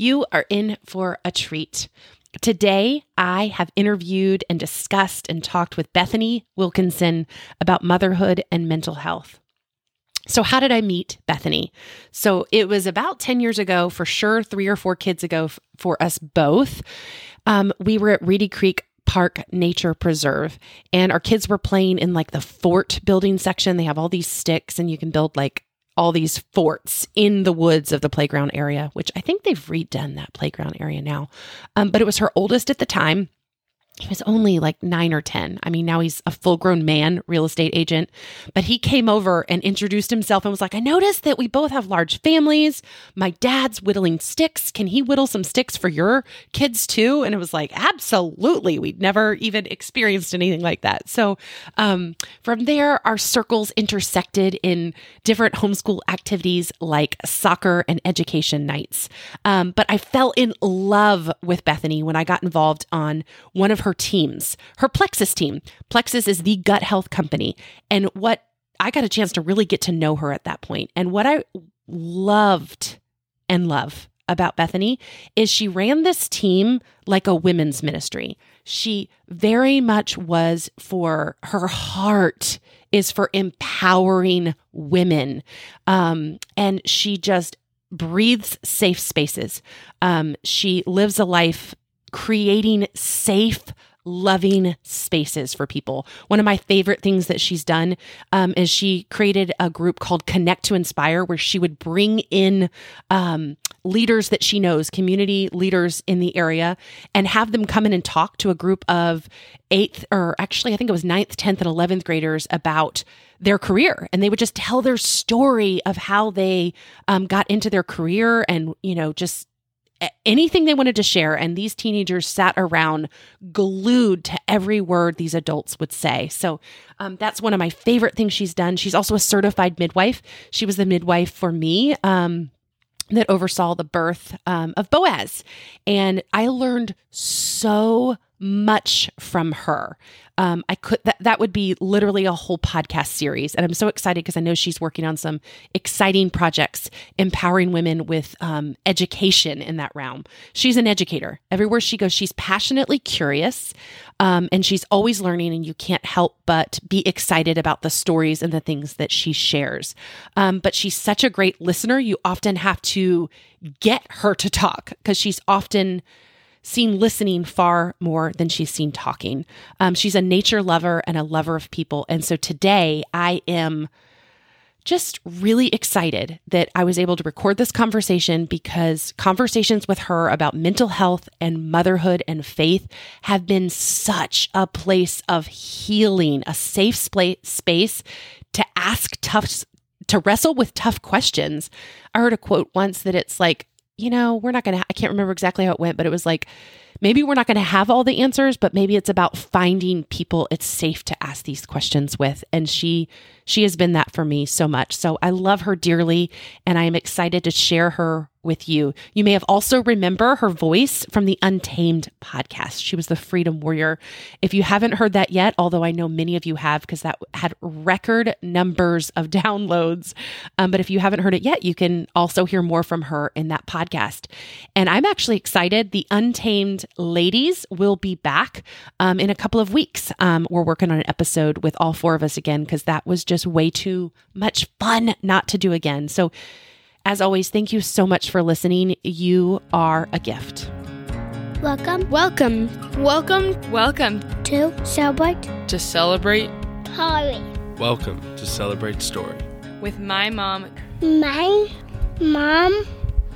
you are in for a treat. Today, I have interviewed and discussed and talked with Bethany Wilkinson about motherhood and mental health. So, how did I meet Bethany? So, it was about 10 years ago, for sure, three or four kids ago f- for us both. Um, we were at Reedy Creek Park Nature Preserve, and our kids were playing in like the fort building section. They have all these sticks, and you can build like all these forts in the woods of the playground area, which I think they've redone that playground area now. Um, but it was her oldest at the time he was only like nine or 10. I mean, now he's a full grown man, real estate agent. But he came over and introduced himself and was like, I noticed that we both have large families. My dad's whittling sticks. Can he whittle some sticks for your kids too? And it was like, absolutely. We'd never even experienced anything like that. So um, from there, our circles intersected in different homeschool activities like soccer and education nights. Um, but I fell in love with Bethany when I got involved on one of her her teams, her Plexus team. Plexus is the gut health company. And what I got a chance to really get to know her at that point. And what I loved and love about Bethany is she ran this team like a women's ministry. She very much was for her heart is for empowering women. Um, and she just breathes safe spaces. Um, she lives a life creating safe, loving spaces for people. One of my favorite things that she's done um, is she created a group called Connect to Inspire, where she would bring in um, leaders that she knows, community leaders in the area, and have them come in and talk to a group of eighth, or actually, I think it was ninth, 10th, and 11th graders about their career and they would just tell their story of how they um, got into their career and you know just anything they wanted to share. And these teenagers sat around glued to every word these adults would say. So um, that's one of my favorite things she's done. She's also a certified midwife. She was the midwife for me. Um, that oversaw the birth um, of Boaz. And I learned so much from her. Um, I could that that would be literally a whole podcast series, and I'm so excited because I know she's working on some exciting projects empowering women with um, education in that realm. She's an educator. Everywhere she goes, she's passionately curious, um, and she's always learning. And you can't help but be excited about the stories and the things that she shares. Um, but she's such a great listener. You often have to get her to talk because she's often seen listening far more than she's seen talking. Um, she's a nature lover and a lover of people. And so today I am just really excited that I was able to record this conversation because conversations with her about mental health and motherhood and faith have been such a place of healing, a safe space to ask tough, to wrestle with tough questions. I heard a quote once that it's like, you know, we're not going to, I can't remember exactly how it went, but it was like, maybe we're not going to have all the answers, but maybe it's about finding people it's safe to ask these questions with. And she, she has been that for me so much. So I love her dearly and I am excited to share her with you. You may have also remember her voice from the Untamed podcast. She was the freedom warrior. If you haven't heard that yet, although I know many of you have because that had record numbers of downloads, um, but if you haven't heard it yet, you can also hear more from her in that podcast. And I'm actually excited. The Untamed ladies will be back um, in a couple of weeks. Um, we're working on an episode with all four of us again because that was just way too much fun not to do again. So as always, thank you so much for listening. You are a gift. Welcome. Welcome. Welcome. Welcome to Celebrate. To celebrate. Story. Welcome to Celebrate Story. With my mom. My mom.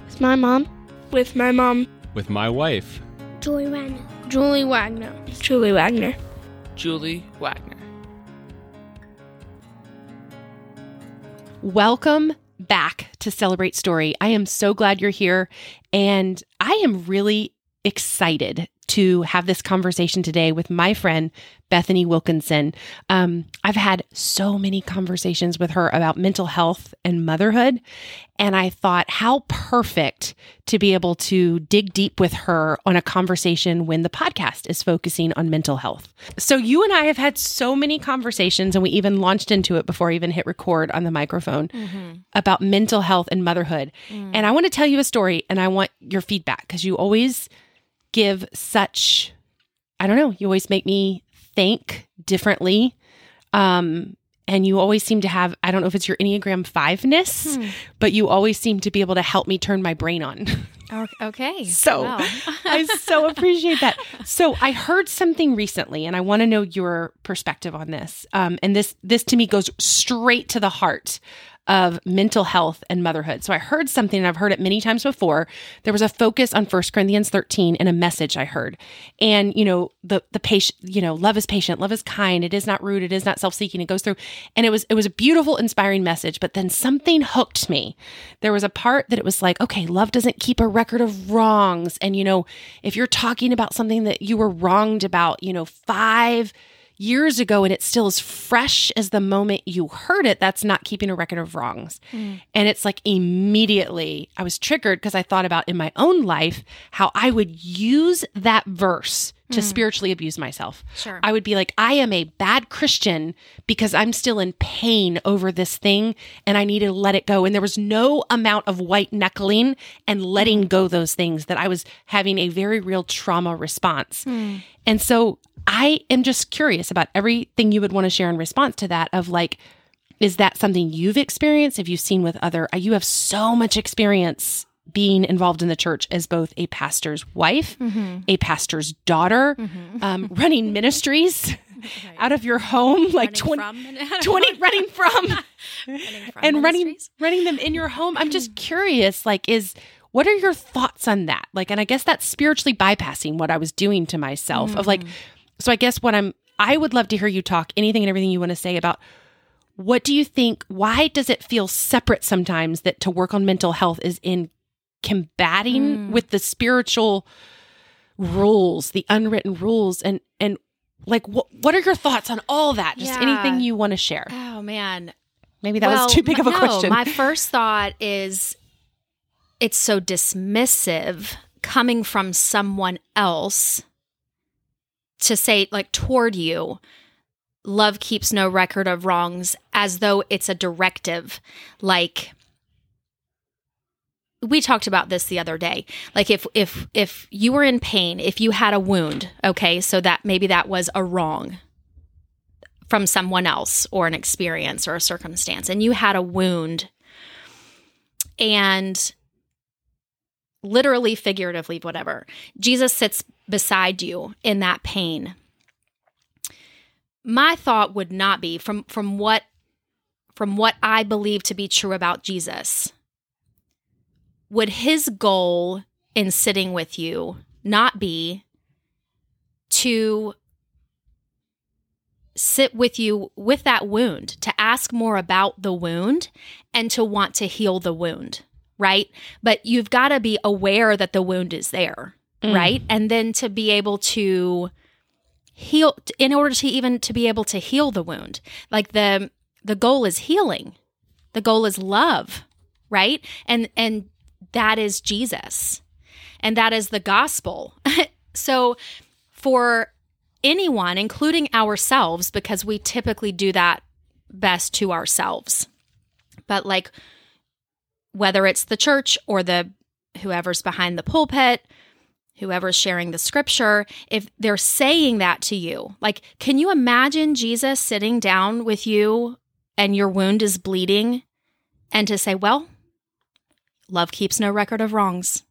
With my mom. With my mom. With my wife. Julie Wagner. Julie Wagner. Julie Wagner. Julie Wagner. Welcome back to Celebrate Story. I am so glad you're here. And I am really excited to have this conversation today with my friend, Bethany Wilkinson. Um, I've had so many conversations with her about mental health and motherhood. And I thought, how perfect to be able to dig deep with her on a conversation when the podcast is focusing on mental health. So, you and I have had so many conversations, and we even launched into it before I even hit record on the microphone about mental health and motherhood. And I want to tell you a story, and I want your feedback because you always give such, I don't know, you always make me think differently. Um, and you always seem to have, I don't know if it's your Enneagram fiveness, but you always seem to be able to help me turn my brain on. Okay. So Wow. I so appreciate that. So I heard something recently, and I want to know your perspective on this. Um, and this this to me goes straight to the heart of mental health and motherhood. So I heard something, and I've heard it many times before. There was a focus on 1 Corinthians 13 in a message I heard. And, you know, the the patient, you know, love is patient, love is kind, it is not rude, it is not self-seeking. It goes through. And it was it was a beautiful, inspiring message, but then something hooked me. There was a part that it was like, okay, love doesn't keep a record of wrongs. And, you know, if you're talking about something that you were wronged about, you know, five years ago and it's still as fresh as the moment you heard it, that's not keeping a record of wrongs. Mm. And it's like immediately I was triggered because I thought about in my own life how I would use that verse to mm. spiritually abuse myself. Sure. I would be like, I am a bad Christian because I'm still in pain over this thing and I need to let it go. And there was no amount of white knuckling and letting mm. go those things that I was having a very real trauma response. Hmm. And so I am just curious about everything you would want to share in response to that of like, is that something you've experienced? Have you seen with other? Uh, you have so much experience being involved in the church as both a pastor's wife, a pastor's daughter, um, running ministries out of your home, like 20, 20 running from and running running them in your home. I'm just curious, like, is what are your thoughts on that? Like, and I guess that's spiritually bypassing what I was doing to myself of like, so I guess what I'm I would love to hear you talk anything and everything you want to say about what do you think why does it feel separate sometimes that to work on mental health is in combating hmm. with the spiritual rules, the unwritten rules and and like what what are your thoughts on all that? Just Yeah. anything you want to share. Oh man. Maybe that Well, was too big of a no, question. My first thought is it's so dismissive coming from someone else to say like toward you love keeps no record of wrongs as though it's a directive. Like we talked about this the other day. Like if if if you were in pain if you had a wound okay so that maybe that was a wrong from someone else or an experience or a circumstance and you had a wound and literally figuratively whatever. Jesus sits beside you in that pain. My thought would not be from from what from what i believe to be true about jesus would his goal in sitting with you not be to sit with you with that wound, to ask more about the wound and to want to heal the wound, right? But you've got to be aware that the wound is there, mm. right? And then to be able to heal in order to even to be able to heal the wound. Like the the goal is healing. The goal is love, right? And and that is Jesus. And that is the gospel. so for anyone, including ourselves, because we typically do that best to ourselves. But like whether it's the church or the whoever's behind the pulpit, whoever's sharing the scripture, if they're saying that to you, like can you imagine Jesus sitting down with you and your wound is bleeding and to say, "Well, love keeps no record of wrongs."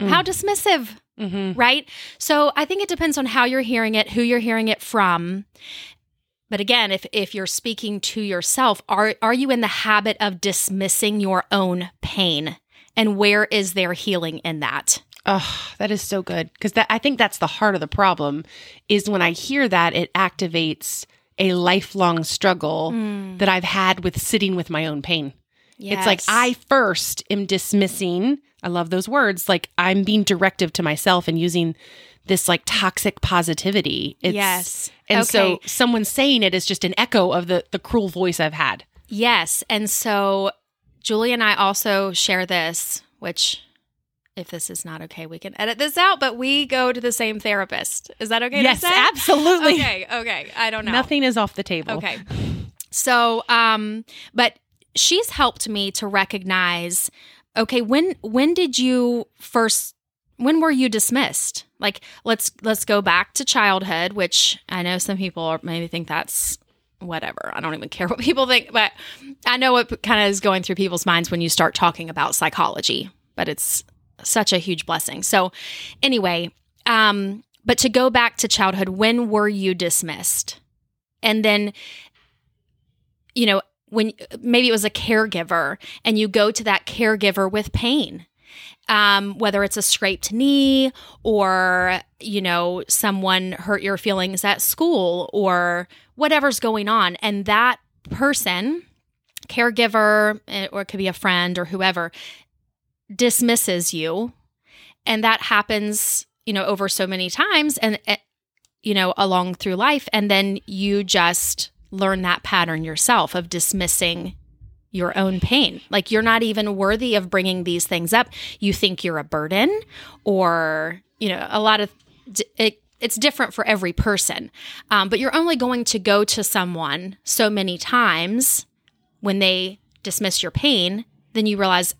How dismissive Mhm. right? So I think it depends on how you're hearing it, who you're hearing it from. But again, if if you're speaking to yourself, are are you in the habit of dismissing your own pain? And where is there healing in that? Oh, that is so good because that I think that's the heart of the problem. Is when I hear that it activates a lifelong struggle mm. that I've had with sitting with my own pain. It's like I first am dismissing. I love those words. Like I'm being directive to myself and using this like toxic positivity. It's, Yes. And so Okay. someone saying it is just an echo of the the cruel voice I've had. Yes. And so Julie and I also share this, which if this is not okay, we can edit this out, but we go to the same therapist. Is that okay yes, to say? absolutely. Okay, okay. I don't know. Nothing is off the table. Okay. So, um, but she's helped me to recognize, okay, when when did you first when were you dismissed? Like let's let's go back to childhood, which I know some people maybe think that's whatever. I don't even care what people think, but I know what kind of is going through people's minds when you start talking about psychology, but it's such a huge blessing. So anyway, um but to go back to childhood, when were you dismissed? And then you know, when maybe it was a caregiver and you go to that caregiver with pain. Um, whether it's a scraped knee or, you know, someone hurt your feelings at school or whatever's going on. And that person, caregiver, eh, or it could be a friend or whoever, dismisses you. And that happens, you know, over so many times and, eh, you know, along through life. And then you just learn that pattern yourself of dismissing your own pain. Like you're not even worthy of bringing these things up. You think you're a burden or, you know, a lot of it, it's different for every person. Um, but you're only going to go to someone so many times when they dismiss your pain, then you realize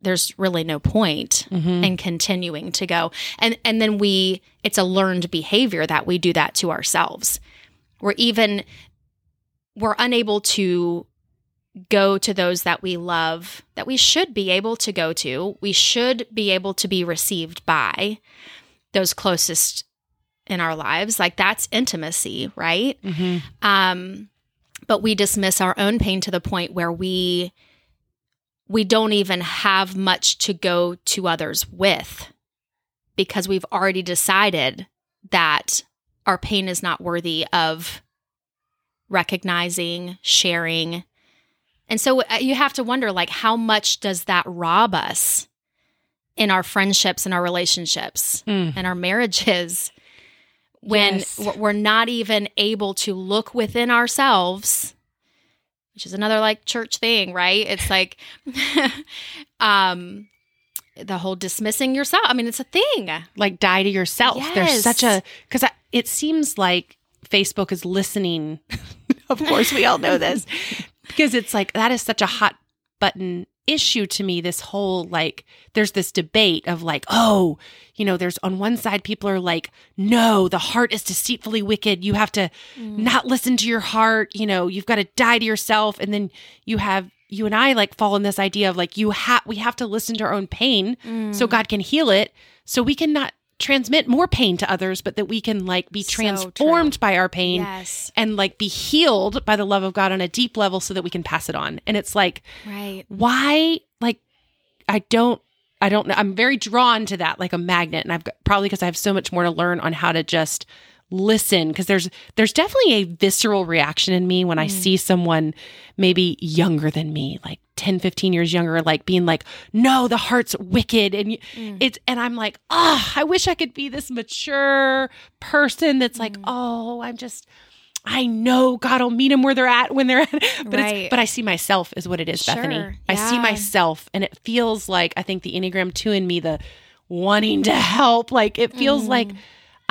there's really no point in continuing to go. And and then we it's a learned behavior that we do that to ourselves. We're even we're unable to go to those that we love that we should be able to go to. We should be able to be received by those closest in our lives. Like that's intimacy, right? Um but we dismiss our own pain to the point where we we don't even have much to go to others with because we've already decided that our pain is not worthy of recognizing, sharing. And so uh, you have to wonder like how much does that rob us in our friendships and our relationships Mm. and our marriages when Yes. we're not even able to look within ourselves which is another like church thing right it's like um the whole dismissing yourself i mean it's a thing Like die to yourself. There's Yes. such a because it seems like Facebook is listening. of course, we all know this because it's like that is such a hot button issue to me. This whole like there's this debate of like oh you know there's on one side people are like no the heart is deceitfully wicked. You have to mm. not listen to your heart. You know you've got to die to yourself. And then you have you and I like fall in this idea of like you have we have to listen to our own pain mm. so God can heal it. So we can not transmit more pain to others but that we can like be So transformed by our pain yes. and like be healed by the love of God on a deep level so that we can pass it on. And it's like right. why like I don't I don't know I'm very drawn to that like a magnet. And I've got probably because I have so much more to learn on how to just listen because there's there's definitely a visceral reaction in me when I see someone maybe younger than me like 10 15 years younger like being like no the heart's wicked and y- it's and I'm like ah I wish I could be this mature person that's like oh I'm just I know God will meet them where they're at when they're at, but Right. it's but I see myself as what it is, Bethany. Sure. I see myself, and it feels like I think the Enneagram two in me, the wanting to help, like it feels like Mm.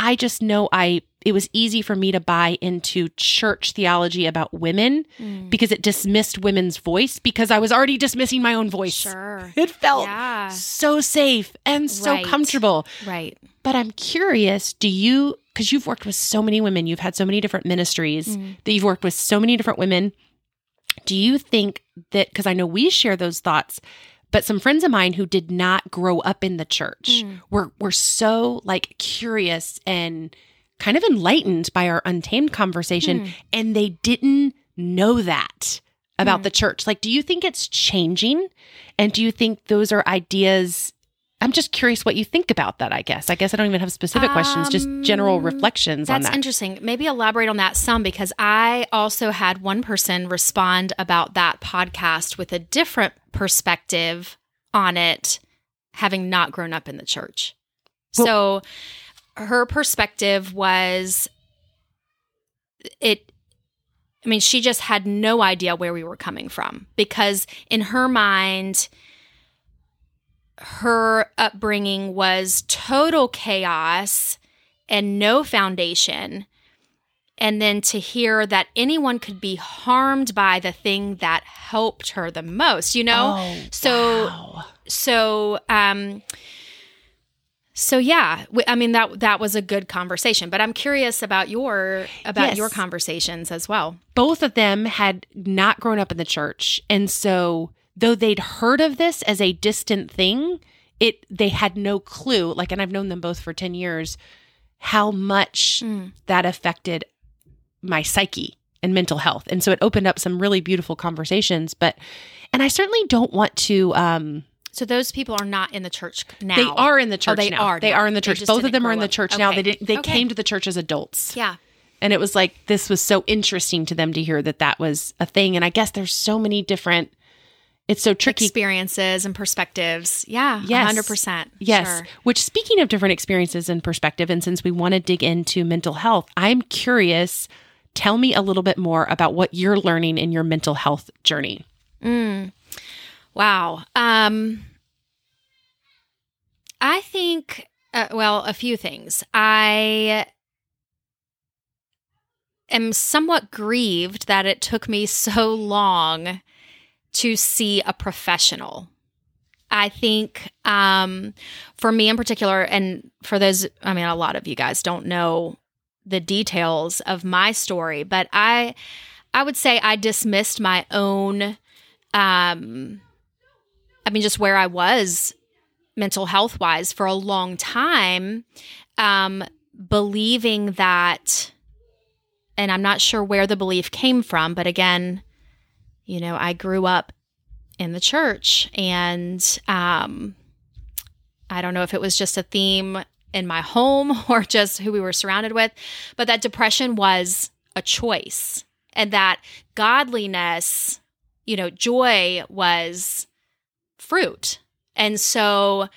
I just know I. It was easy for me to buy into church theology about women Mm. because it dismissed women's voice because I was already dismissing my own voice. sure It felt Yeah. so safe and so Right. comfortable. right But I'm curious, do you, because you've worked with so many women, you've had so many different ministries, Mm. that you've worked with so many different women. Do you think that, because I know we share those thoughts, but some friends of mine who did not grow up in the church Mm. were, were so like curious and kind of enlightened by our untamed conversation, Mm. and they didn't know that about Mm. the church. Like, do you think it's changing? And do you think those are ideas I'm just curious what you think about that, I guess. I guess I don't even have specific questions, just general Um, reflections on That's that. interesting. Maybe elaborate on that some because I also had one person respond about that podcast with a different perspective on it, having not grown up in the church. so her perspective was it I mean, she just had no idea where we were coming from because in her mind, her upbringing was total chaos and no foundation. And then to hear that anyone could be harmed by the thing that helped her the most, you know? Oh, so, wow. so, um, so yeah, I mean that that was a good conversation, but I'm curious about your about Yes. your conversations as well. both of them had not grown up in the church and so though they'd heard of this as a distant thing it they had no clue like and i've known them both for 10 years how much Mm. that affected my psyche and mental health and so it opened up some really beautiful conversations but and i certainly don't want to um So those people are not in the church now. they are in the church they now are they now. are in the church both of them are in the up. church now they didn't they Okay. came to the church as adults Yeah. and it was like this was so interesting to them to hear that that was a thing and i guess there's so many different it's so tricky Experiences and perspectives. Yeah. Yes. 100%. yes Sure. which speaking of different experiences and perspective and since we want to dig into mental health i'm curious tell me a little bit more about what you're learning in your mental health journey Mm. Wow. Um, I think, uh, well, a few things. I am somewhat grieved that it took me so long to see a professional. I think um, for me in particular, and for those, I mean, a lot of you guys don't know the details of my story, but I, I would say I dismissed my own um i mean just where i was mental health wise for a long time um believing that and i'm not sure where the belief came from but again you know i grew up in the church and um i don't know if it was just a theme in my home or just who we were surrounded with but that depression was a choice and that godliness you know, joy was fruit. And so,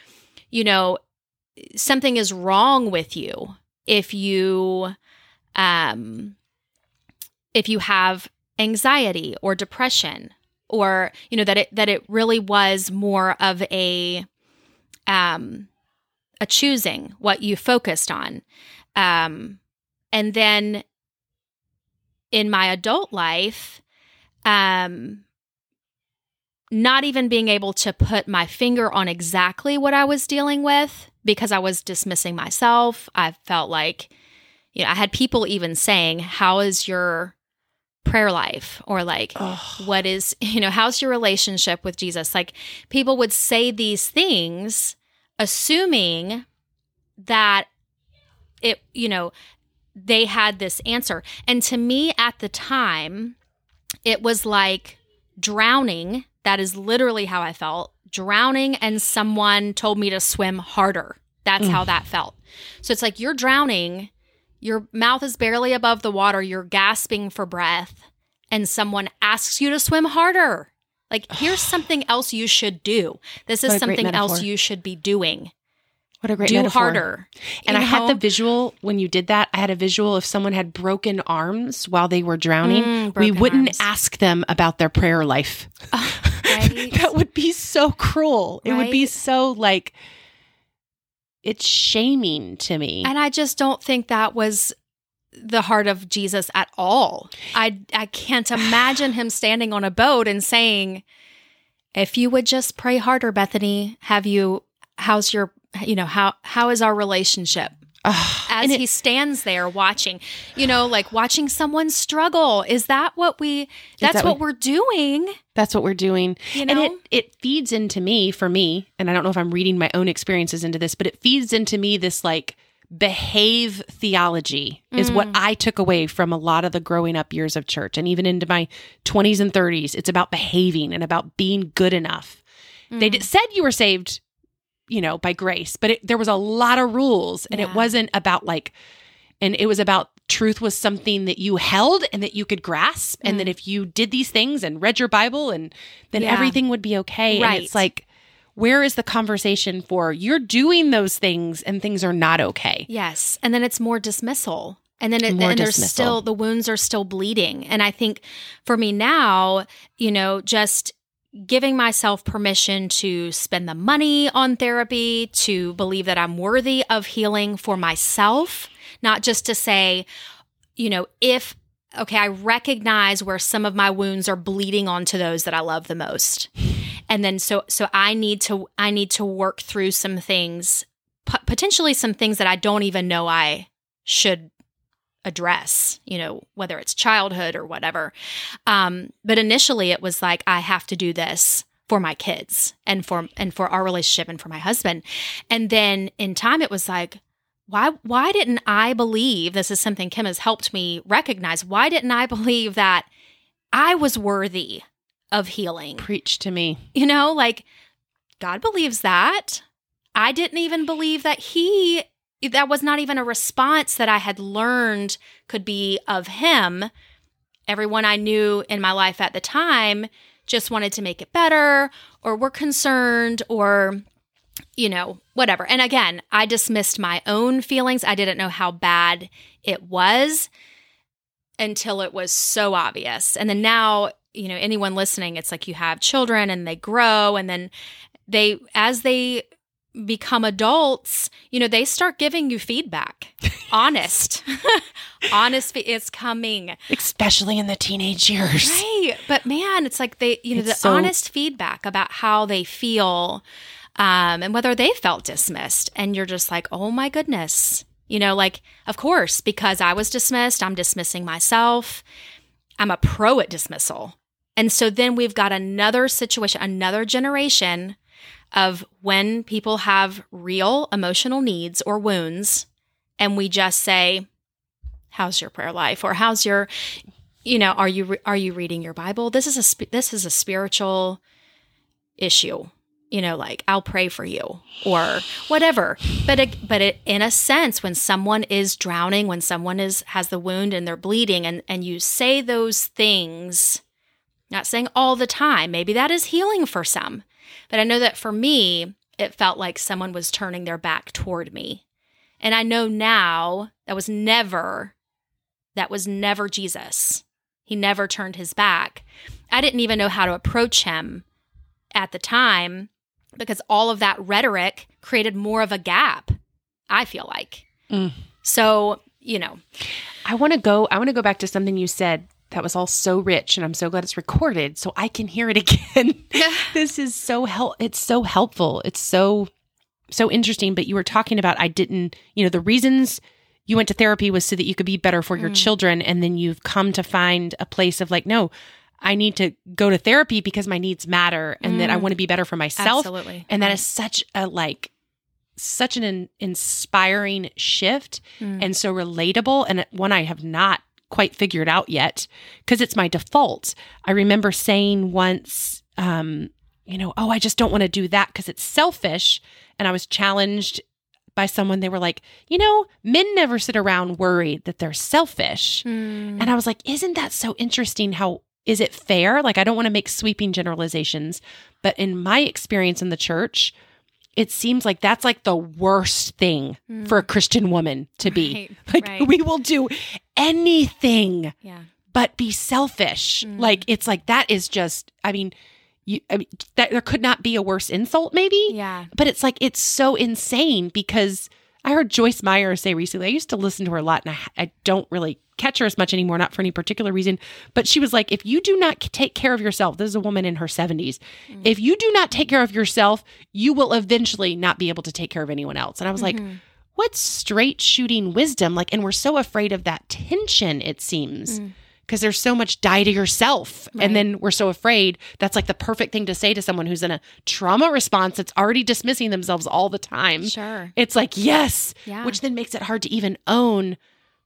you know, something is wrong with you if you um if you have anxiety or depression or you know that it that it really was more of a um a choosing what you focused on um and then in my adult life um not even being able to put my finger on exactly what I was dealing with because I was dismissing myself. I felt like, you know, I had people even saying, How is your prayer life? Or like, what is, you know, how's your relationship with Jesus? Like, people would say these things assuming that it, you know, they had this answer. And to me at the time, it was like drowning. That is literally how I felt. Drowning, and someone told me to swim harder. That's how that felt. So it's like you're drowning, your mouth is barely above the water, you're gasping for breath, and someone asks you to swim harder. Like, here's something else you should do. This is something else you should be doing. what a great metaphor. do metaphor. harder. and You i had the visual when you did that i had a visual if someone had broken arms while they were drowning Mm, we wouldn't arms. ask them about their prayer life right? that would be so cruel. It would be so like it's shaming to me. And I just don't think that was the heart of Jesus at all. I I can't imagine him standing on a boat and saying, "If you would just pray harder, Bethany, have you how's your you know, how how is our relationship?" As And it- he stands there watching, you know, like watching someone struggle. Is that what we that's that what what- we're doing? that's what we're doing. You and know? it it feeds into me for me, and I don't know if I'm reading my own experiences into this, but it feeds into me this like behave theology is what Mm. I took away from a lot of the growing up years of church and even into my 20s and 30s. It's about behaving and about being good enough. They Mm. d- said you were saved you know, by grace, but it, there was a lot of rules and Yeah. it wasn't about like, and it was about truth was something that you held and that you could grasp. And that if you did these things and read your Bible and then Mm. Yeah. everything would be okay. Right. And it's like, where is the conversation for you're doing those things and things are not okay? Yes. And then it's more dismissal. And then it, More and there's dismissal. still the wounds are still bleeding. And I think for me now, you know, just giving myself permission to spend the money on therapy, to believe that I'm worthy of healing for myself, not just to say, you know, if okay, I recognize where some of my wounds are bleeding onto those that I love the most. And then so so I need to I need to work through some things potentially some things that I don't even know I should address, you know, whether it's childhood or whatever. Um, but initially it was like I have to do this for my kids and for and for our relationship and for my husband. And then in time it was like why why didn't I believe this is something Kim has helped me recognize why didn't I believe that I was worthy of healing? Preach to me. You know, like God believes that. I didn't even believe that He, that was not even a response that I had learned could be of Him. Everyone I knew in my life at the time just wanted to make it better or were concerned or, you know, whatever. And again, I dismissed my own feelings. I didn't know how bad it was until it was so obvious. And then now, you know, anyone listening, it's like you have children and they grow and then they as they become adults, you know, they start giving you feedback. Honest. Honest it's coming. Especially in the teenage years. Right. But man, it's like they, you know, It's the so- honest feedback about how they feel um, and whether they felt dismissed. And you're just like, oh my goodness. You know, like, of course, because I was dismissed, I'm dismissing myself. I'm a pro at dismissal. And so then we've got another situation, another generation of when people have real emotional needs or wounds, and we just say, "How's your prayer life?" or "How's your you know are you re- are you reading your bible this is a sp- this is a spiritual issue you know like i'll pray for you or whatever but it, but it, in a sense when someone is drowning when someone is has the wound and they're bleeding and and you say those things not saying all the time maybe that is healing for some but i know that for me it felt like someone was turning their back toward me and i know now that was never that was never jesus he never turned his back. I didn't even know how to approach him at the time because all of that rhetoric created more of a gap, I feel like. Mm. So, you know, I want to go. I want to go back to something you said that was all so rich, and I'm so glad it's recorded so I can hear it again. this is so help. It's so helpful. It's so so interesting. But you were talking about I didn't. You know the reasons you went to therapy was so that you could be better for your children, and then you've come to find a place of like, no, I need to go to therapy because my needs matter, and that I want to be better for myself. absolutely. And that Right. is such a like such an in- inspiring shift Mm. and so relatable and one I have not quite figured out yet because it's my default. I remember saying once um you know, oh, I just don't want to do that because it's selfish and I was challenged by someone they were like, "You know, men never sit around worried that they're selfish." Mm. And I was like, isn't that so interesting? How is it fair? Like, I don't want to make sweeping generalizations, but in my experience in the church, it seems like that's like the worst thing for a Christian woman to be. Mm. Right, Like, right. we will do anything Yeah. but be selfish. Mm. Like, it's like that is just, I mean, you, I mean, that there could not be a worse insult, maybe Yeah. but it's like it's so insane because I heard Joyce Meyer say recently. I used to listen to her a lot, and I, I don't really catch her as much anymore, not for any particular reason. But she was like, "If you do not take care of yourself, this is a woman in her seventies. If you do not take care of yourself, you will eventually not be able to take care of anyone else." And I was like, "What straight shooting wisdom!" Like, and we're so afraid of that tension. It seems. Mm. Because there's so much die to yourself. Right. And then we're so afraid that's like the perfect thing to say to someone who's in a trauma response that's already dismissing themselves all the time. Sure. It's like, yes, Yeah. which then makes it hard to even own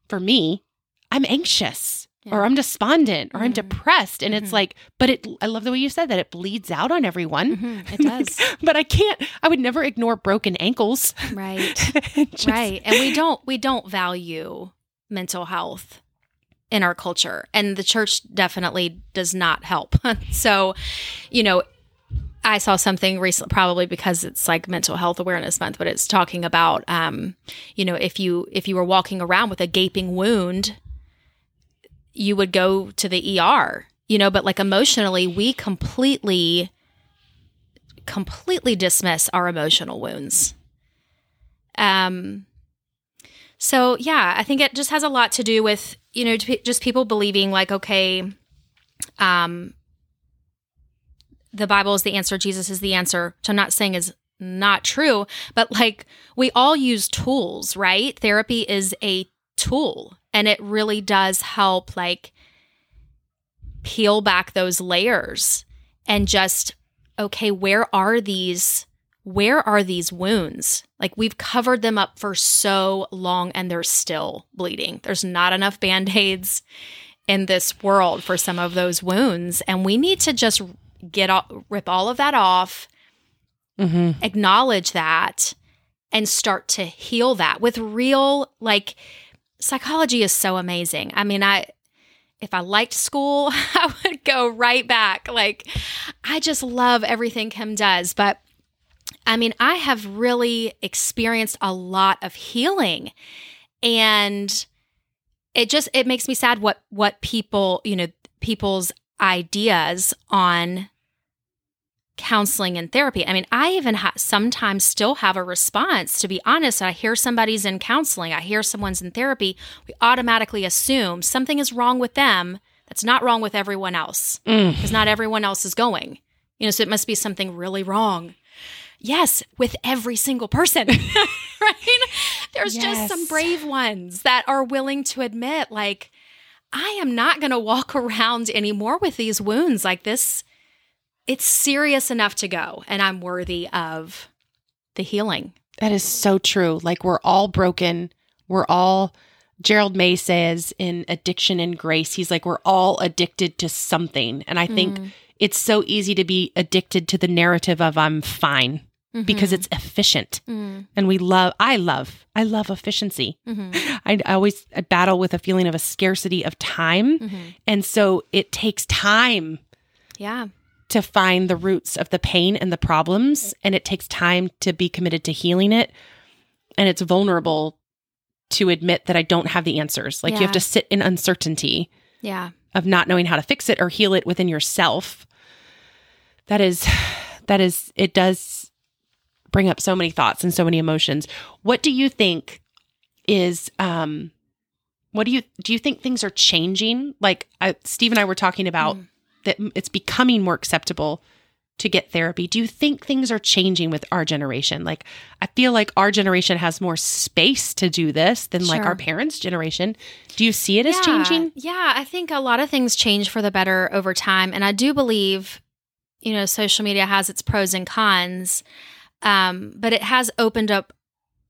for me. I'm anxious. Or I'm despondent or I'm Mhm. depressed. And it's Mhm. like, but it, I love the way you said that it bleeds out on everyone. Mhm, it does. but I can't, I would never ignore broken ankles. right. Just- right and we don't we don't value mental health in our culture and the church definitely does not help so you know i saw something recently probably because it's like mental health awareness month but it's talking about um you know if you if you were walking around with a gaping wound you would go to the er you know but like emotionally we completely completely dismiss our emotional wounds um, so yeah, I think it just has a lot to do with you know just people believing like okay, um, the Bible is the answer, Jesus is the answer. Which I'm not saying is not true, but like we all use tools, right? Therapy is a tool, and it really does help like peel back those layers and just okay, where are these? where are these wounds? Like we've covered them up for so long and they're still bleeding. There's not enough band aids in this world for some of those wounds. And we need to just get all, rip all of that off, Mhm. acknowledge that, and start to heal that with real, like, psychology is so amazing. I mean, I, if I liked school, I would go right back. Like, I just love everything Kim does. But I mean, I have really experienced a lot of healing and it just it makes me sad what what people, you know, people's ideas on counseling and therapy. I mean, I even ha- sometimes still have a response to be honest. I hear somebody's in counseling, I hear someone's in therapy, we automatically assume something is wrong with them that's not wrong with everyone else Mm. because not everyone else is going. You know, so it must be something really wrong. Yes, with every single person, right? There's just some brave ones that are willing to admit, like, I am not going to walk around anymore with these wounds like this. It's serious enough to go, and I'm worthy of the healing. That is so true. Like we're all broken. We're all Gerald May says in Addiction and Grace, he's like we're all addicted to something. And I think Mm. it's so easy to be addicted to the narrative of I'm fine because Mhm. it's efficient. Mm, And we love I love I love efficiency. mhm, I, I always I battle with a feeling of a scarcity of time. mhm. And so it takes time Yeah. To find the roots of the pain and the problems and it takes time to be committed to healing it. And it's vulnerable to admit that I don't have the answers. Like you have to sit in uncertainty Yeah. of not knowing how to fix it or heal it within yourself. That is that is it does bring up so many thoughts and so many emotions. What do you think is um what do you do you think things are changing? Like I, steve and i were talking about Mm. That it's becoming more acceptable to get therapy. Do you think things are changing with our generation? Like i feel like our generation has more space to do this than like our parents generation. Do you see it as changing? Yeah, I think a lot of things change for the better over time. And I do believe, you know, social media has its pros and cons, um, but it has opened up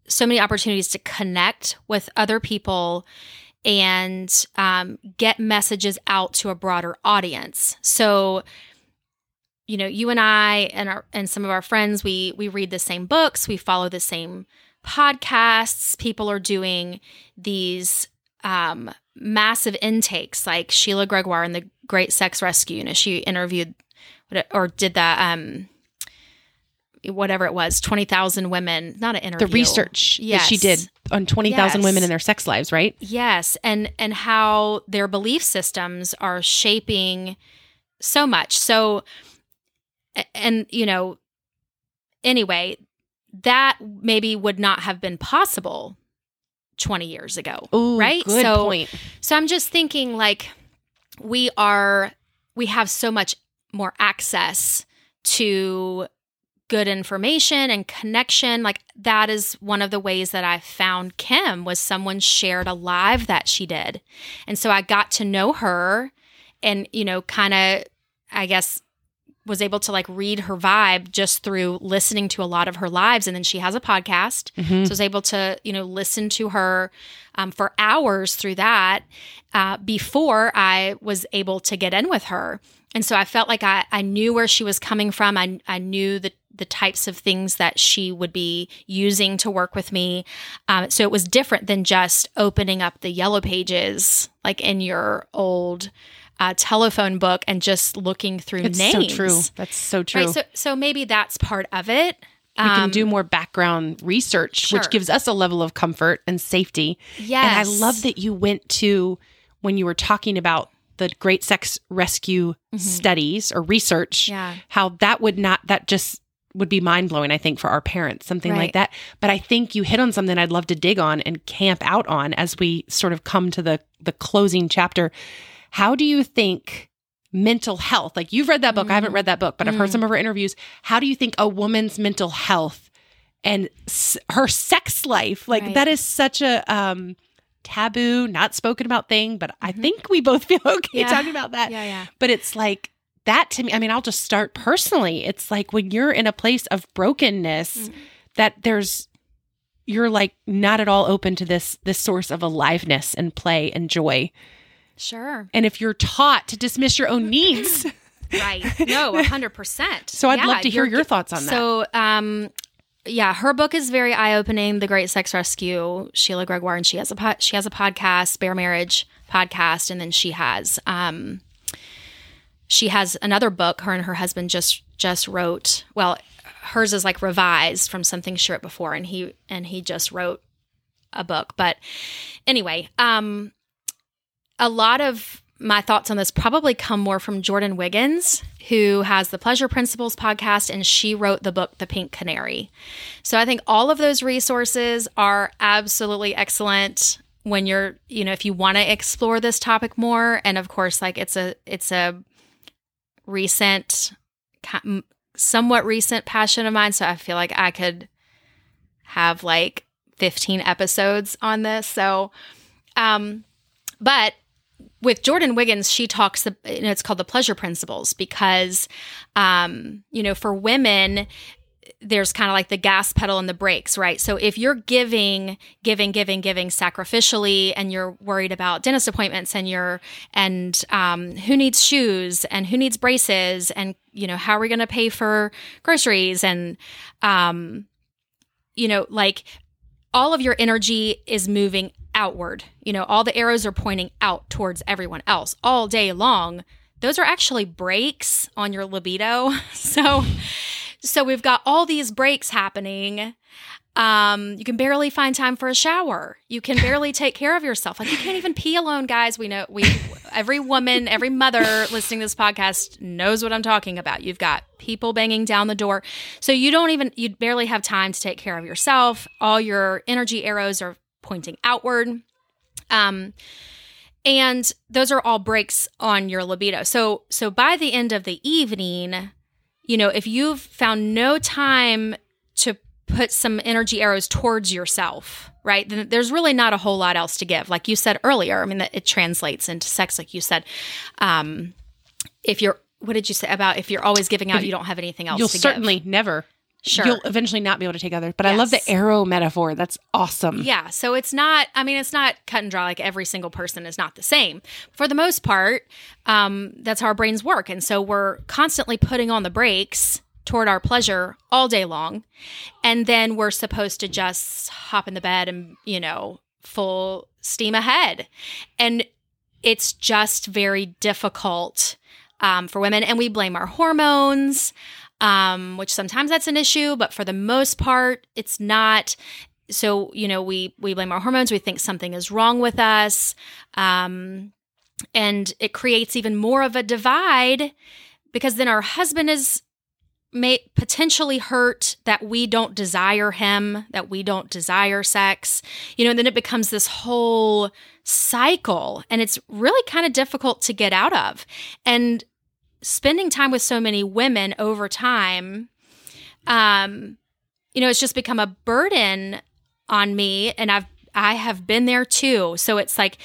so many opportunities to connect with other people and um, get messages out to a broader audience. So, you know, you and I and our and some of our friends, we we read the same books, we follow the same podcasts. People are doing these um, massive intakes, like Sheila Gregoire in the Great Sex Rescue. You know, she interviewed or did that, um, whatever it was, twenty thousand women. Not an interview. the research that she did on 20,000 Yes. women in their sex lives right Yes, and and how their belief systems are shaping so much. So and you know anyway, that maybe would not have been possible 20 years ago. Ooh, right? good so point so I'm just thinking like we are we have so much more access to good information and connection like that is one of the ways that I found Kim was someone shared a live that she did. And so I got to know her and you know kind of I guess was able to like read her vibe just through listening to a lot of her lives. And then she has a podcast. So i was able to you know listen to her um, for hours through that uh, before i was able to get in with her. And so i felt like i, I knew where she was coming from. I, I knew the, the types of things that she would be using to work with me um, so it was different than just opening up the yellow pages like in your old uh, telephone book and just looking through It's names. so true. That's so true. Right. So, so maybe that's part of it. we can Um, do more background research, sure. which gives us a level of comfort and safety. Yes. And I love that you went to when you were talking about the great sex rescue studies or research, Mm-hmm. Yeah. how that would not, that just would be mind blowing, I think, for our parents, something Right. like that. But I think you hit on something I'd love to dig on and camp out on as we sort of come to the, the closing chapter. How do you think mental health, like you've read that book, I Mm-hmm. haven't read that book, but I've heard some of her interviews. How do you think a woman's mental health and s- her sex life, like Right. that is such a, um, taboo, not spoken about thing, but I think we both feel okay Mm-hmm. Yeah. talking about that. Yeah, yeah. But it's like that to me. I mean, I'll just start personally. It's like when you're in a place of brokenness Mm. that there's you're like not at all open to this this source of aliveness and play and joy. Sure. And if you're taught to dismiss your own needs, Right. No, 100%. So I'd Yeah, love to hear your thoughts on that. So, um, yeah, her book is very eye opening. The Great Sex Rescue, Sheila Gregoire, and she has a po- she has a podcast, Bare Marriage podcast, and then she has um, she has another book. Her and her husband just just wrote. Well, hers is like revised from something she wrote before, and he and he just wrote a book. But anyway, um, a lot of my thoughts on this probably come more from Jordan Wiggins, who has the Pleasure Principles podcast, and she wrote the book The Pink Canary. So I think all of those resources are absolutely excellent when you're, you know, if you want to explore this topic more. And of course, like it's a it's a recent, somewhat recent passion of mine. So I feel like I could have like 15 episodes on this. So, um, but with Jordan Wiggins, she talks, you know, it's called the pleasure principles because, um, you know, for women, there's kind of like the gas pedal and the brakes, right? So if you're giving, giving, giving, giving sacrificially, and you're worried about dentist appointments, and you're, and um, who needs shoes, and who needs braces, and you know, how are we going to pay for groceries, and um, you know, like all of your energy is moving outward. You know, all the arrows are pointing out towards everyone else all day long. Those are actually brakes on your libido. So, so we've got all these brakes happening. Um, you can barely find time for a shower. You can barely take care of yourself. Like you can't even pee alone, guys. We know we every woman, every mother listening to this podcast knows what I'm talking about. You've got people banging down the door. So you don't even you barely have time to take care of yourself. All your energy arrows are pointing outward. Um and those are all brakes on your libido. So so by the end of the evening, you know, if you've found no time to put some energy arrows towards yourself, right? Then there's really not a whole lot else to give. Like you said earlier, I mean, that it translates into sex, like you said. Um, if you're, what did you say about if you're always giving out, you don't have anything else you'll certainly never. Sure. You'll eventually not be able to take others. But I love the arrow metaphor. That's awesome. Yeah. So it's not, I mean, it's not cut and dry. Like every single person is not the same. For the most part, um, that's how our brains work. And so we're constantly putting on the brakes toward our pleasure all day long. And then we're supposed to just hop in the bed and, you know, full steam ahead. And it's just very difficult um, for women. And we blame our hormones, um, which sometimes that's an issue, but for the most part, it's not. So, you know, we, we blame our hormones. We think something is wrong with us. Um, and it creates even more of a divide because then our husband is may potentially hurt that we don't desire him, that we don't desire sex. You know, and then it becomes this whole cycle and it's really kind of difficult to get out of. And spending time with so many women over time um you know, it's just become a burden on me and I've I have been there too. So it's like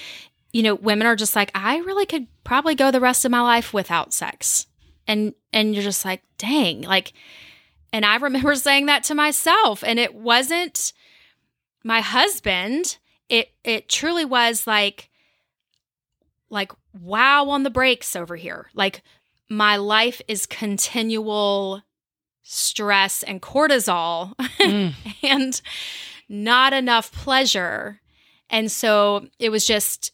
you know, women are just like I really could probably go the rest of my life without sex. And and you're just like dang like and i remember saying that to myself and it wasn't my husband. It it truly was like like wow on the brakes over here. Like my life is continual stress and cortisol Mm. and not enough pleasure. And so it was just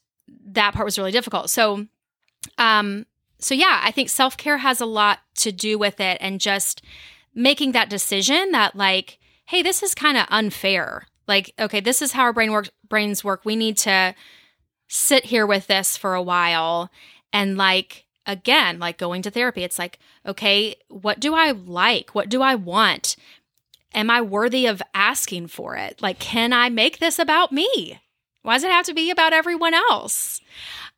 that part was really difficult. So um so yeah i think self-care has a lot to do with it and just making that decision that like hey this is kind of unfair. Like okay this is how our brain works brains work. We need to sit here with this for a while and like again like going to therapy it's like okay what do i like? What do i want? Am i worthy of asking for it? Like can i make this about me? Why does it have to be about everyone else?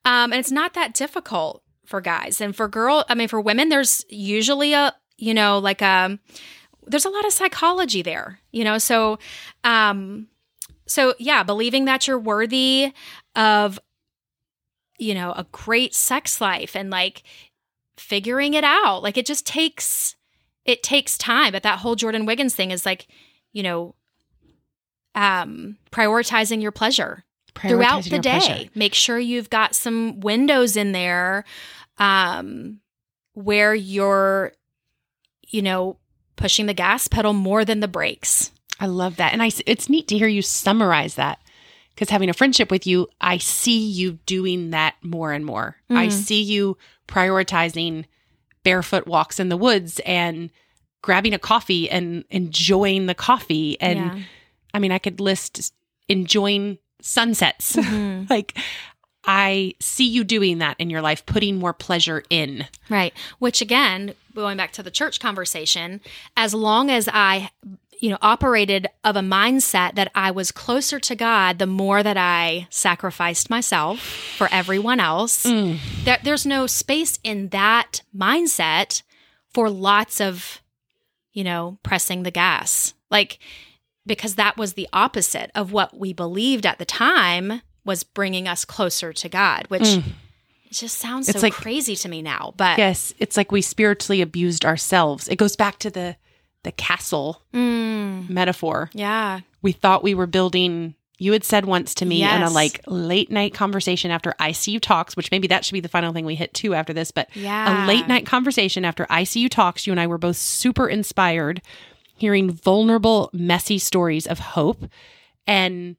Um and it's not that difficult for guys. And for girl i mean for women there's usually a you know like a there's a lot of psychology there you know? So um so yeah believing that you're worthy of you know a great sex life and like figuring it out. Like it just takes it takes time. But that whole jordan wiggins thing is like you know um prioritizing your pleasure throughout the day pleasure. make sure you've got some windows in there um where you're you know pushing the gas pedal more than the brakes. I love that. And I, it's neat to hear you summarize that because having a friendship with you, I see you doing that more and more. I Mhm. see you prioritizing barefoot walks in the woods and grabbing a coffee and enjoying the coffee. And yeah. I mean, I could list enjoying sunsets. Mhm. like, I see you doing that in your life, putting more pleasure in. Right. Which again, going back to the church conversation, as long as I, you know, operated of a mindset that I was closer to God, the more that I sacrificed myself for everyone else, there, there's no space in that mindset for lots of, you know, pressing the gas. Like, because that was the opposite of what we believed at the time was bringing us closer to God, which Mm. it just sounds It's so like- crazy to me now. But Yes, it's like we spiritually abused ourselves. It goes back to the the castle Mm, metaphor. yeah. We thought we were building. You had said once to me in a like late night conversation after ICU talks, which maybe that should be the final thing we hit too after this, but Yeah. a late night conversation after ICU talks, you and I were both super inspired hearing vulnerable, messy stories of hope. And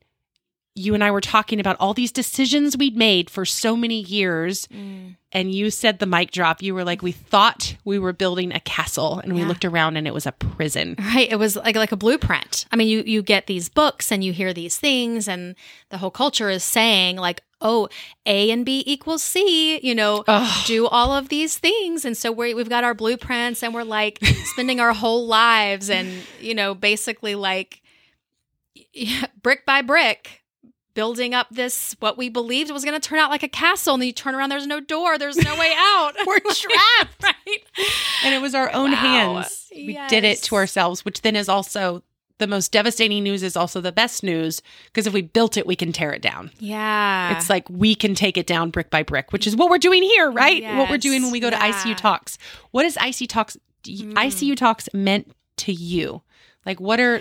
you and I were talking about all these decisions we'd made for so many years. Mm. And you said the mic drop. You were like, we thought we were building a castle, and we looked around and it was a prison. Right. It was like like a blueprint. I mean, you you get these books and you hear these things, and the whole culture is saying like, oh, A and B equals C. You know, Ugh. do all of these things, and so we we've got our blueprints, and we're like spending our whole lives, and you know, basically like brick by brick. Building up this, what we believed was going to turn out like a castle, and then you turn around, there's no door, there's no way out. We're trapped. right? And it was our own Wow. hands. We did it to ourselves, which then is also the most devastating news, is also the best news because if we built it, we can tear it down. Yeah. It's like we can take it down brick by brick, which is what we're doing here, right? What we're doing when we go to yeah. ICU talks. What is ICU talks Mm. ICU talks meant to you? Like what are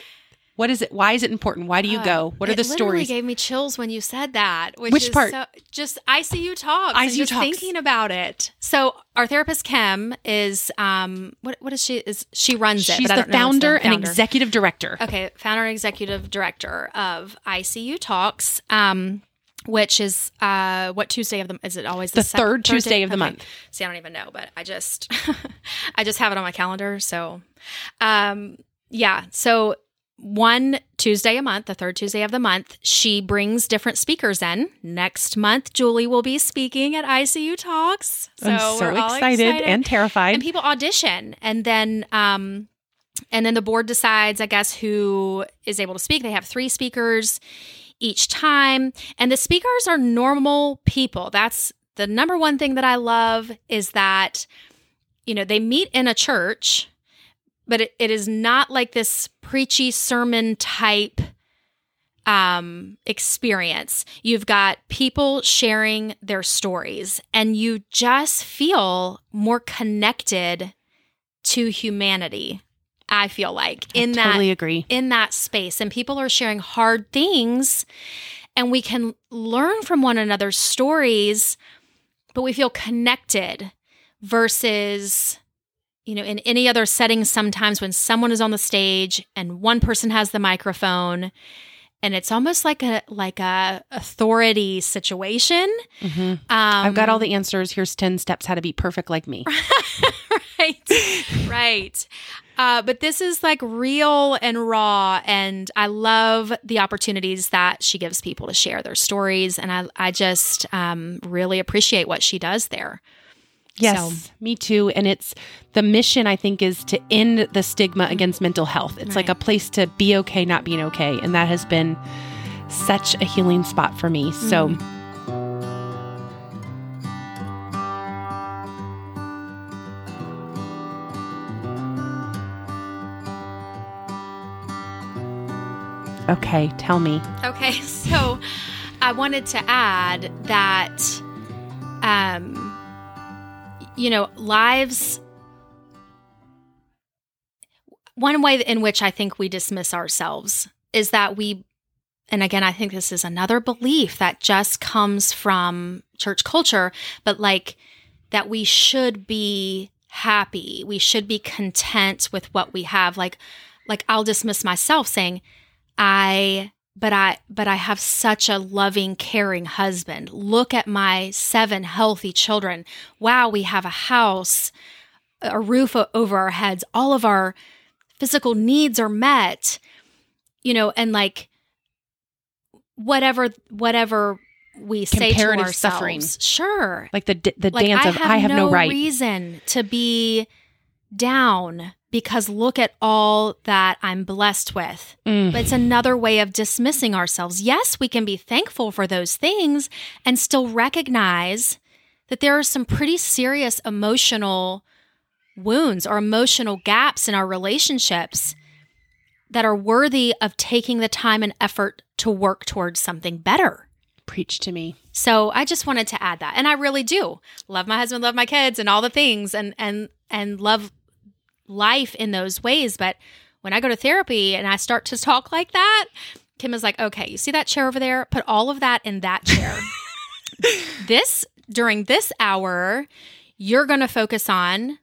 what is it? Why is it important? Why do you God, go? What are the stories? gave me chills when you said that. Which, Which is part? So, just ICU talks. and ICU just talks. Thinking about it. So our therapist Kim is um what what is she is she runs it? She's I the if it's founder and executive director. Okay, founder and executive director of ICU Talks. Um, which is uh what Tuesday of the is it always the, The third Thursday? Tuesday of the Okay. month. See, I don't even know, but I just I just have it on my calendar. So um yeah, so one Tuesday a month, the third Tuesday of the month, she brings different speakers in. Next month, Julie will be speaking at ICU Talks. So I'm so we're all excited, and terrified. and people audition and then um and then the board decides i guess who is able to speak they have three speakers each time and the speakers are normal people that's the number one thing that i love is that you know they meet in a church but it, it is not like this preachy sermon type um, experience. You've got people sharing their stories, and you just feel more connected to humanity. I feel like in that totally agree. in that space, and people are sharing hard things, and we can learn from one another's stories, but we feel connected versus you know in any other setting sometimes when someone is on the stage and one person has the microphone and it's almost like a like a authority situation Mhm. um I've got all the answers. Here's 10 steps how to be perfect like me. right right uh, but this is like real and raw and i love the opportunities that she gives people to share their stories and i, I just um, really appreciate what she does there Yes, me too. And it's the mission, I think, is to end the stigma against mental health. It's like a place to be okay, not being okay. And that has been such a healing spot for me. So, okay, tell me. Okay, so I wanted to add that, um, you know, lives. One way in which I think we dismiss ourselves is that we, and again, I think this is another belief that just comes from church culture, but like that we should be happy, we should be content with what we have. Like, like I'll dismiss myself saying, I but I but I have such a loving, caring husband. Look at my seven healthy children. Wow, we have a house, a roof over our heads. All of our physical needs are met. You know, and like whatever whatever we say to ourselves. suffering. Sure. Like the, the Like dance I of have I have no, right. reason to be down because look at all that I'm blessed with. Mm. But it's another way of dismissing ourselves. Yes, we can be thankful for those things and still recognize that there are some pretty serious emotional wounds or emotional gaps in our relationships that are worthy of taking the time and effort to work towards something better. Preach to me. So I just wanted to add that. And I really do. Love my husband, love my kids and all the things and and and love life in those ways, but when I go to therapy and I start to talk like that, Kim is like, "Okay, you see that chair over there? Put all of that in that chair." this during this hour, you're going to focus on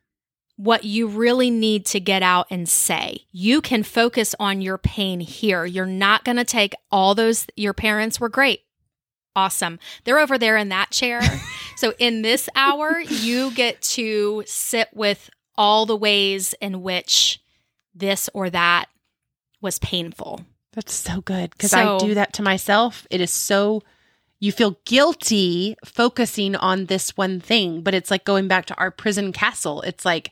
what you really need to get out and say. You can focus on your pain here. You're not going to take all those your parents were great awesome. They're over there in that chair. so in this hour, you get to sit with all the ways in which this or that was painful. That's so good because So- I do that to myself. It is so you feel guilty focusing on this one thing, but it's like going back to our prison castle. It's like,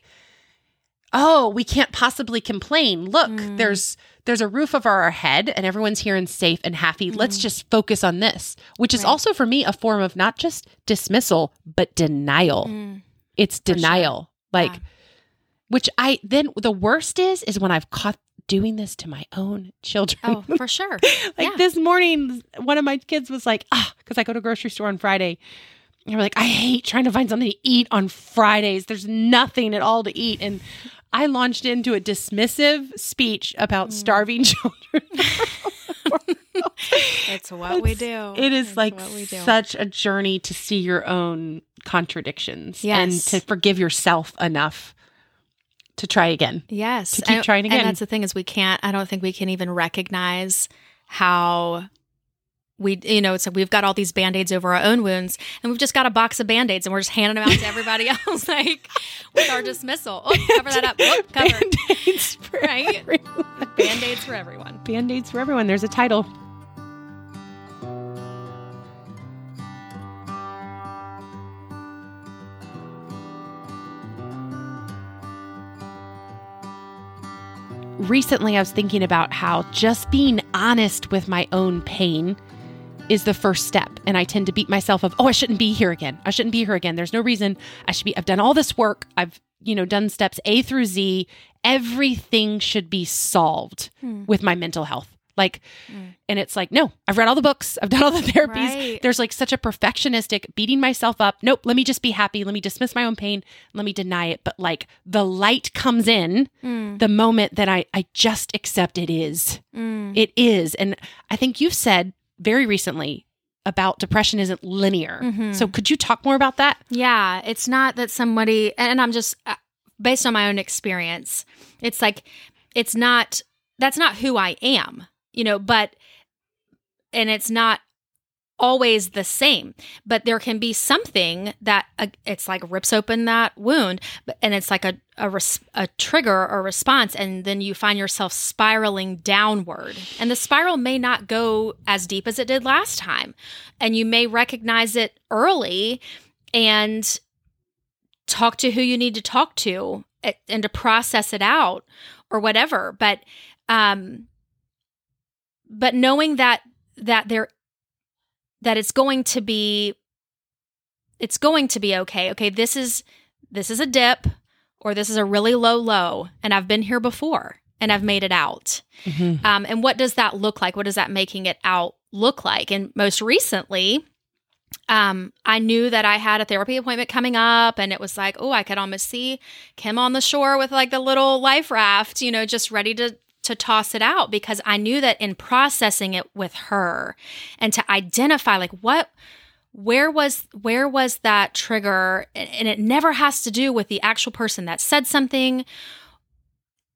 oh, we can't possibly complain. Look, Mm. there's there's a roof over our head and everyone's here and safe and happy. Let's Mm. just focus on this, which is Right. also for me a form of not just dismissal, but denial. Mm. It's For sure. denial. Like Yeah. Which I then the worst is is when I've caught doing this to my own children. Oh, for sure. Like Yeah. this morning, one of my kids was like, ah, because I go to grocery store on Friday. And we're like, I hate trying to find something to eat on Fridays. There's nothing at all to eat. And I launched into a dismissive speech about starving children. It's what we do. It is It's like what we do. such a journey to see your own contradictions and to forgive yourself enough to try again. Yes. to keep And- trying again. And that's the thing is we can't I don't think we can even recognize how we you know, it's like we've got all these band-aids over our own wounds and we've just got a box of band-aids and we're just handing them out to everybody else like with our dismissal. Oh, cover that up. Oh, cover. Band-Aids for Right? everyone. Band-aids for everyone. Band-Aids for everyone. There's a title. Recently, I was thinking about how just being honest with my own pain is the first step. And I tend to beat myself of, oh, I shouldn't be here again. I shouldn't be here again. There's no reason I should be. I've done all this work. I've, you know, done steps A through Z. Everything should be solved hmm. with my mental health. Like, Mm. and it's like, no, I've read all the books, I've done all the therapies. Right. There's like such a perfectionistic beating myself up. Nope, let me just be happy. Let me dismiss my own pain. Let me deny it. But like the light comes in Mm. the moment that I, I just accept it is. Mm. It is. And I think you've said very recently about depression isn't linear. Mhm. So could you talk more about that? Yeah, it's not that somebody, and I'm just uh, based on my own experience, it's like, it's not, that's not who I am, you know, but, and it's not always the same, but there can be something that uh, it's like rips open that wound, and it's like a, a, res- a trigger or response, and then you find yourself spiraling downward. And the spiral may not go as deep as it did last time, and you may recognize it early and talk to who you need to talk to and to process it out or whatever but um but knowing that that there that it's going to be it's going to be okay okay this is this is a dip or this is a really low low and i've been here before and i've made it out um, and what does that look like? What does that making it out look like? And most recently, um, I knew that I had a therapy appointment coming up, and it was like, oh, I could almost see Kim on the shore with like the little life raft, you know, just ready to to toss it out because I knew that in processing it with her and to identify like what where was where was that trigger and it never has to do with the actual person that said something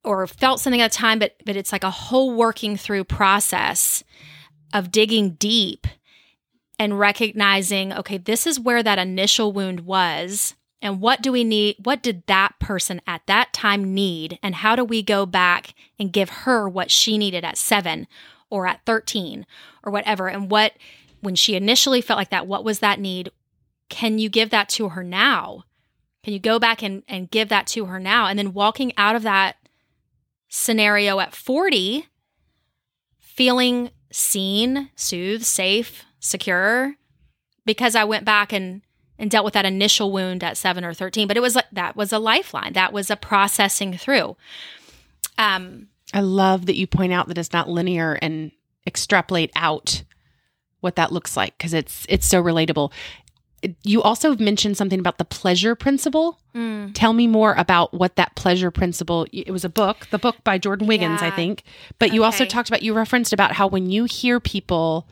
or felt something at the time, but but it's like a whole working through process of digging deep and recognizing, okay, this is where that initial wound was. And what do we need? What did that person at that time need? And how do we go back and give her what she needed at seven or at 13 or whatever? And what, when she initially felt like that, what was that need? Can you give that to her now? Can you go back and, and give that to her now? And then walking out of that scenario at 40, feeling seen, soothed, safe, secure, because I went back and and dealt with that initial wound at seven or 13. But it was like that was a lifeline. That was a processing through. Um, I love that you point out that it's not linear and extrapolate out what that looks like because it's it's so relatable. You also mentioned something about the pleasure principle. mm, Tell me more about what that pleasure principle. It was a book, the book by Jordan Wiggins, I think. But you also talked about you referenced about how when you hear people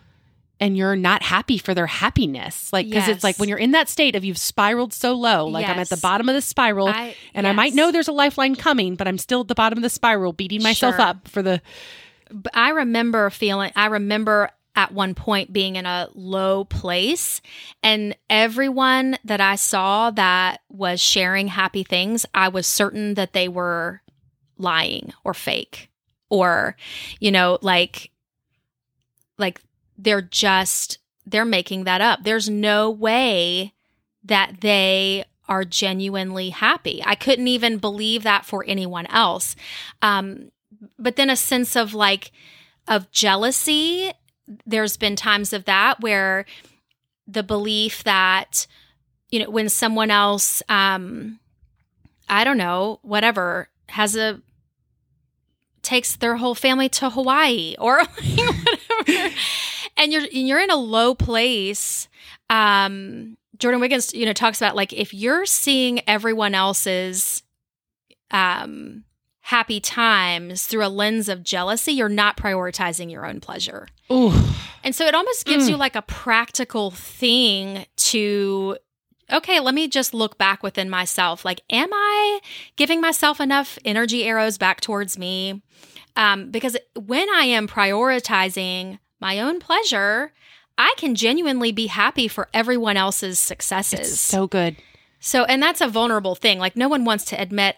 and you're not happy for their happiness, like because it's like when you're in that state of you've spiraled so low, like I'm at the bottom of the spiral, I- and I might know there's a lifeline coming, but I'm still at the bottom of the spiral, beating myself Sure. up for the but I remember feeling, I remember at one point being in a low place, and everyone that I saw that was sharing happy things, I was certain that they were lying or fake or, you know, like, like they're just, they're making that up. There's no way that they are genuinely happy. I couldn't even believe that for anyone else. Um, but then a sense of like of jealousy there's been times of that where the belief that you know when someone else um i don't know whatever has a takes their whole family to hawaii or whatever and you're you're in a low place um jordan wiggins you know talks about like if you're seeing everyone else's um happy times through a lens of jealousy, you're not prioritizing your own pleasure. Ooh. And so it almost gives Mm. you like a practical thing to okay, let me just look back within myself. Like, am I giving myself enough energy arrows back towards me? Um, because when I am prioritizing my own pleasure, I can genuinely be happy for everyone else's successes. It's so good. So, and that's a vulnerable thing. Like, no one wants to admit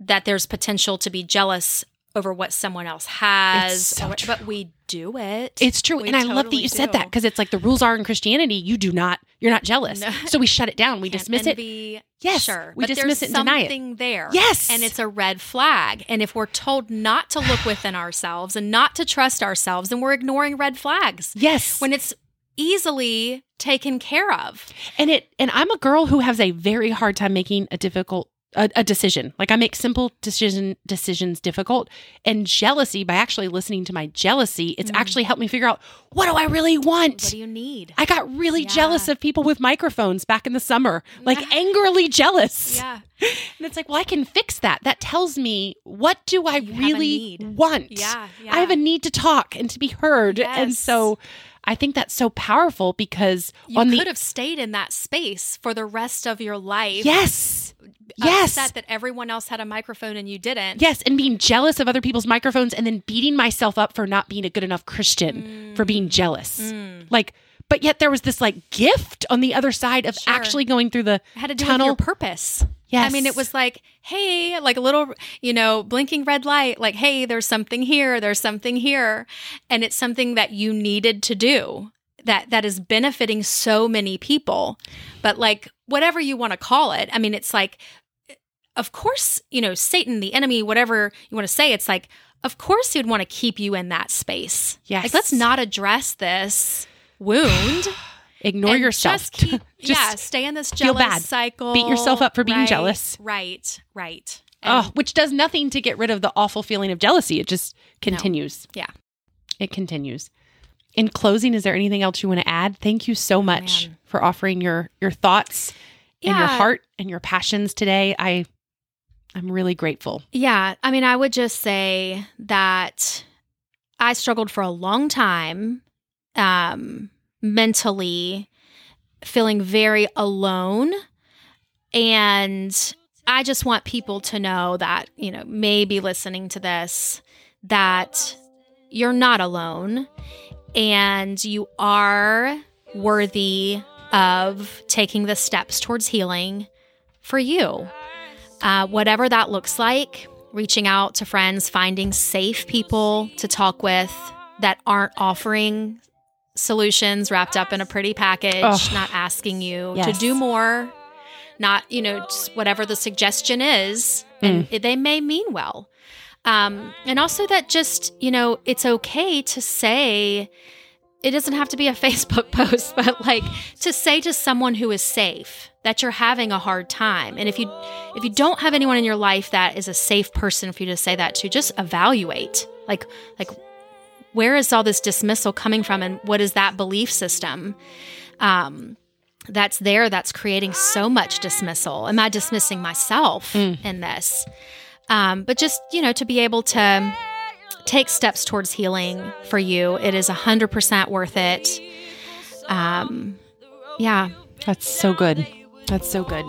that there's potential to be jealous over what someone else has, so or- but we do it. It's true. We and I love that you said that because it's like the rules are in Christianity, you do not, you're not jealous. No. So we shut it down. We Can't dismiss it. envy- Yes, sure. we but dismiss there's it and deny it. something there. Yes. and it's a red flag. And if we're told not to look within ourselves and not to trust ourselves, then we're ignoring red flags Yes. when it's easily taken care of. and it and I'm a girl who has a very hard time making a difficult a, a decision. Like I make simple decision decisions difficult. And jealousy, by actually listening to my jealousy, it's mm. actually helped me figure out what do I really want. What do you need? I got really Yeah. jealous of people with microphones back in the summer, like angrily jealous. yeah. And it's like, well, I can fix that. That tells me what do I You really want. Yeah, I have a need to talk and to be heard. And so I think that's so powerful because You on could the have stayed in that space for the rest of your life. yes, yes, that everyone else had a microphone and you didn't. yes, and being jealous of other people's microphones and then beating myself up for not being a good enough Christian for being jealous. Mm. Like, but yet there was this like gift on the other side of Sure. actually going through the It had to do tunnel. purpose. Yes. I mean, it was like, hey, like a little, you know, blinking red light, like, hey, there's something here, there's something here. And it's something that you needed to do that that is benefiting so many people. But like whatever you want to call it, I mean, it's like of course, you know, Satan, the enemy, whatever you want to say, it's like, of course he'd want to keep you in that space. Yes. Like, let's not address this wound. ignore and yourself. Just keep, Just yeah, stay in this feel jealous bad. cycle. Beat yourself up for being Right, jealous. Right, right. Oh, which does nothing to get rid of the awful feeling of jealousy. It just continues. Yeah. It continues. In closing, is there anything else you want to add? Thank you so much Man. for offering your your thoughts and your heart and your passions today. I I'm really grateful. Yeah, I mean, I would just say that I struggled for a long time um, mentally, feeling very alone. And I just want people to know that, you know, maybe listening to this, that you're not alone and you are worthy of taking the steps towards healing for you. Uh, whatever that looks like, reaching out to friends, finding safe people to talk with that aren't offering solutions wrapped up in a pretty package, Ugh. not asking you to do more, not, you know, just whatever the suggestion is, and it- they may mean well. Um, and also that just, you know, it's okay to say, it doesn't have to be a Facebook post, but like to say to someone who is safe that you're having a hard time. And if you if you don't have anyone in your life that is a safe person for you to say that to, just evaluate. Like like where is all this dismissal coming from and what is that belief system? Um that's there that's creating so much dismissal. Am I dismissing myself in this? Um, but just, you know, to be able to take steps towards healing for you, it is 100% worth it. Um, yeah. That's so good. That's so good.